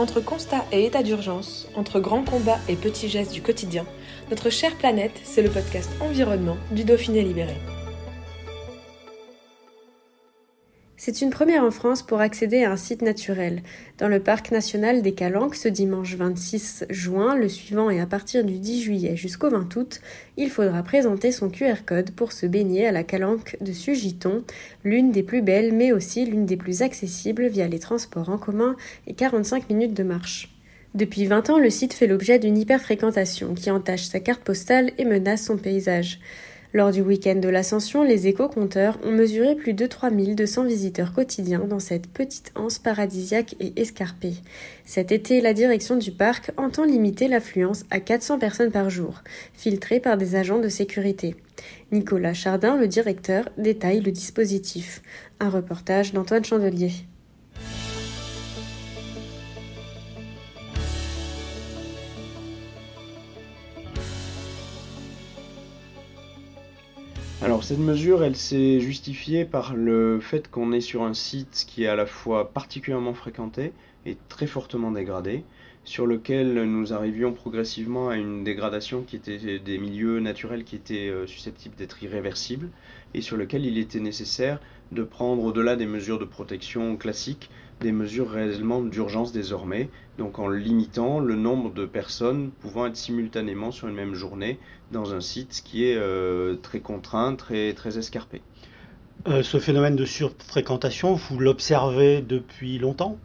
Entre constat et état d'urgence, entre grands combats et petits gestes du quotidien, notre chère planète, c'est le podcast Environnement du Dauphiné Libéré. C'est une première en France pour accéder à un site naturel. Dans le parc national des Calanques, ce dimanche 26 juin, le suivant et à partir du 10 juillet jusqu'au 20 août, il faudra présenter son QR code pour se baigner à la Calanque de Sugiton, l'une des plus belles mais aussi l'une des plus accessibles via les transports en commun et 45 minutes de marche. Depuis 20 ans, le site fait l'objet d'une hyperfréquentation qui entache sa carte postale et menace son paysage. Lors du week-end de l'Ascension, les éco-compteurs ont mesuré plus de 3200 visiteurs quotidiens dans cette petite anse paradisiaque et escarpée. Cet été, la direction du parc entend limiter l'affluence à 400 personnes par jour, filtrées par des agents de sécurité. Nicolas Chardin, le directeur, détaille le dispositif. Un reportage d'Antoine Chandelier. Alors cette mesure, elle s'est justifiée par le fait qu'on est sur un site qui est à la fois particulièrement fréquenté et très fortement dégradé, sur lequel nous arrivions progressivement à une dégradation qui était des milieux naturels qui étaient euh, susceptibles d'être irréversibles, et sur lequel il était nécessaire de prendre au-delà des mesures de protection classiques, des mesures réellement d'urgence désormais, donc en limitant le nombre de personnes pouvant être simultanément sur une même journée dans un site qui est euh, très contraint, très, escarpé. Euh, ce phénomène de surfréquentation, vous l'observez depuis longtemps?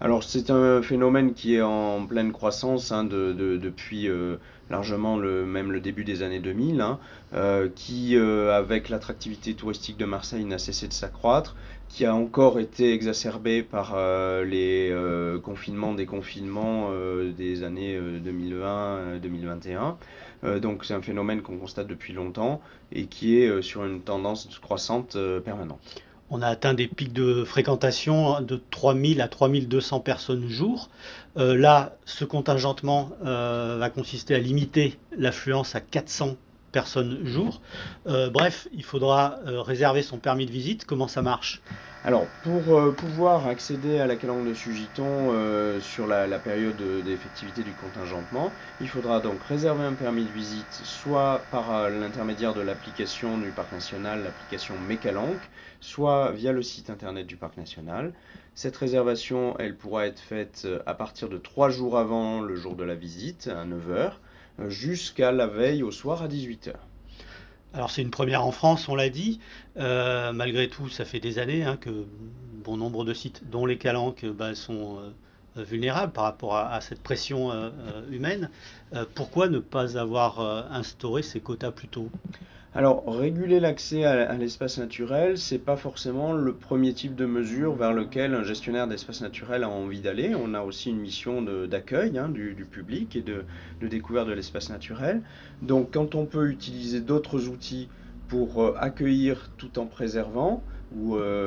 Alors c'est un phénomène qui est en pleine croissance hein, depuis euh, largement le, même le début des années 2000, hein, qui avec l'attractivité touristique de Marseille n'a cessé de s'accroître qui a encore été exacerbé par euh, les euh, confinements, déconfinements euh, des années 2020-2021. donc c'est un phénomène qu'on constate depuis longtemps et qui est sur une tendance croissante permanente. On a atteint des pics de fréquentation de 3000 à 3200 personnes jour. là, ce contingentement va consister à limiter l'affluence à 400 personnes jour. Euh, bref, il faudra euh, réserver son permis de visite. Comment ça marche? Alors, pour euh, pouvoir accéder à la calanque de Sugiton sur la, période d'effectivité du contingentement, il faudra donc réserver un permis de visite soit par l'intermédiaire de l'application du Parc national, l'application Mécalanque, soit via le site internet du Parc national. Cette réservation, elle pourra être faite à partir de trois jours avant le jour de la visite, à 9h jusqu'à la veille au soir à 18h. Alors c'est une première en France, on l'a dit. Euh, malgré tout, ça fait des années hein, que bon nombre de sites, dont les calanques, bah, sont euh, vulnérables par rapport à, cette pression euh, humaine. pourquoi ne pas avoir instauré ces quotas plus tôt? Alors, réguler l'accès à, l'espace naturel, c'est pas forcément le premier type de mesure vers lequel un gestionnaire d'espace naturel a envie d'aller. On a aussi une mission d'accueil hein, du, public et de, de découverte de l'espace naturel. Donc, quand on peut utiliser d'autres outils pour euh, accueillir tout en préservant, où euh,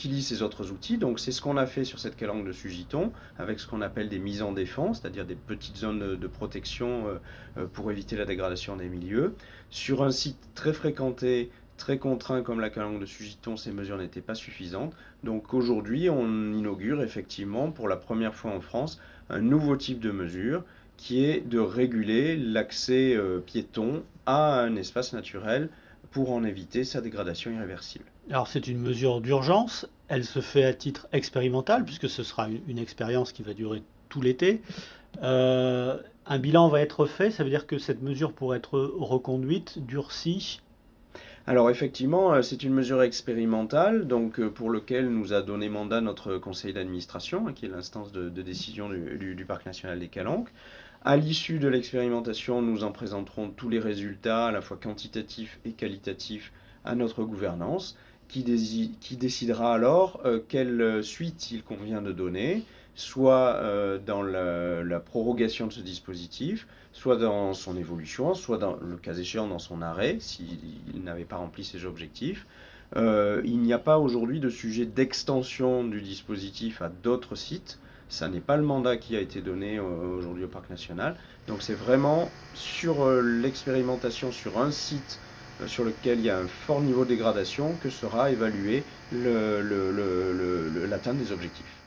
utilise ces autres outils. Donc c'est ce qu'on a fait sur cette calanque de Sugiton, avec ce qu'on appelle des mises en défense, c'est-à-dire des petites zones de protection euh, pour éviter la dégradation des milieux. Sur un site très fréquenté, très contraint comme la calanque de Sugiton, ces mesures n'étaient pas suffisantes. Donc aujourd'hui, on inaugure effectivement pour la première fois en France un nouveau type de mesure qui est de réguler l'accès piéton à un espace naturel pour en éviter sa dégradation irréversible. Alors c'est une mesure d'urgence, elle se fait à titre expérimental puisque ce sera une, expérience qui va durer tout l'été. Euh, un bilan va être fait, ça veut dire que cette mesure pourrait être reconduite, durcie alors effectivement, euh, c'est une mesure expérimentale, donc euh, pour lequel nous a donné mandat notre conseil d'administration, hein, qui est l'instance de, décision du, du, Parc national des Calanques. À l'issue de l'expérimentation, nous en présenterons tous les résultats, à la fois quantitatifs et qualitatifs, à notre gouvernance. Qui, décidera alors quelle suite il convient de donner, soit dans la, prorogation de ce dispositif, soit dans son évolution, soit dans le cas échéant dans son arrêt, s'il n'avait pas rempli ses objectifs. il n'y a pas aujourd'hui de sujet d'extension du dispositif à d'autres sites. Ça n'est pas le mandat qui a été donné euh, aujourd'hui au Parc national. Donc c'est vraiment sur euh, l'expérimentation sur un site euh, sur lequel il y a un fort niveau de dégradation que sera évalué l'atteinte des objectifs.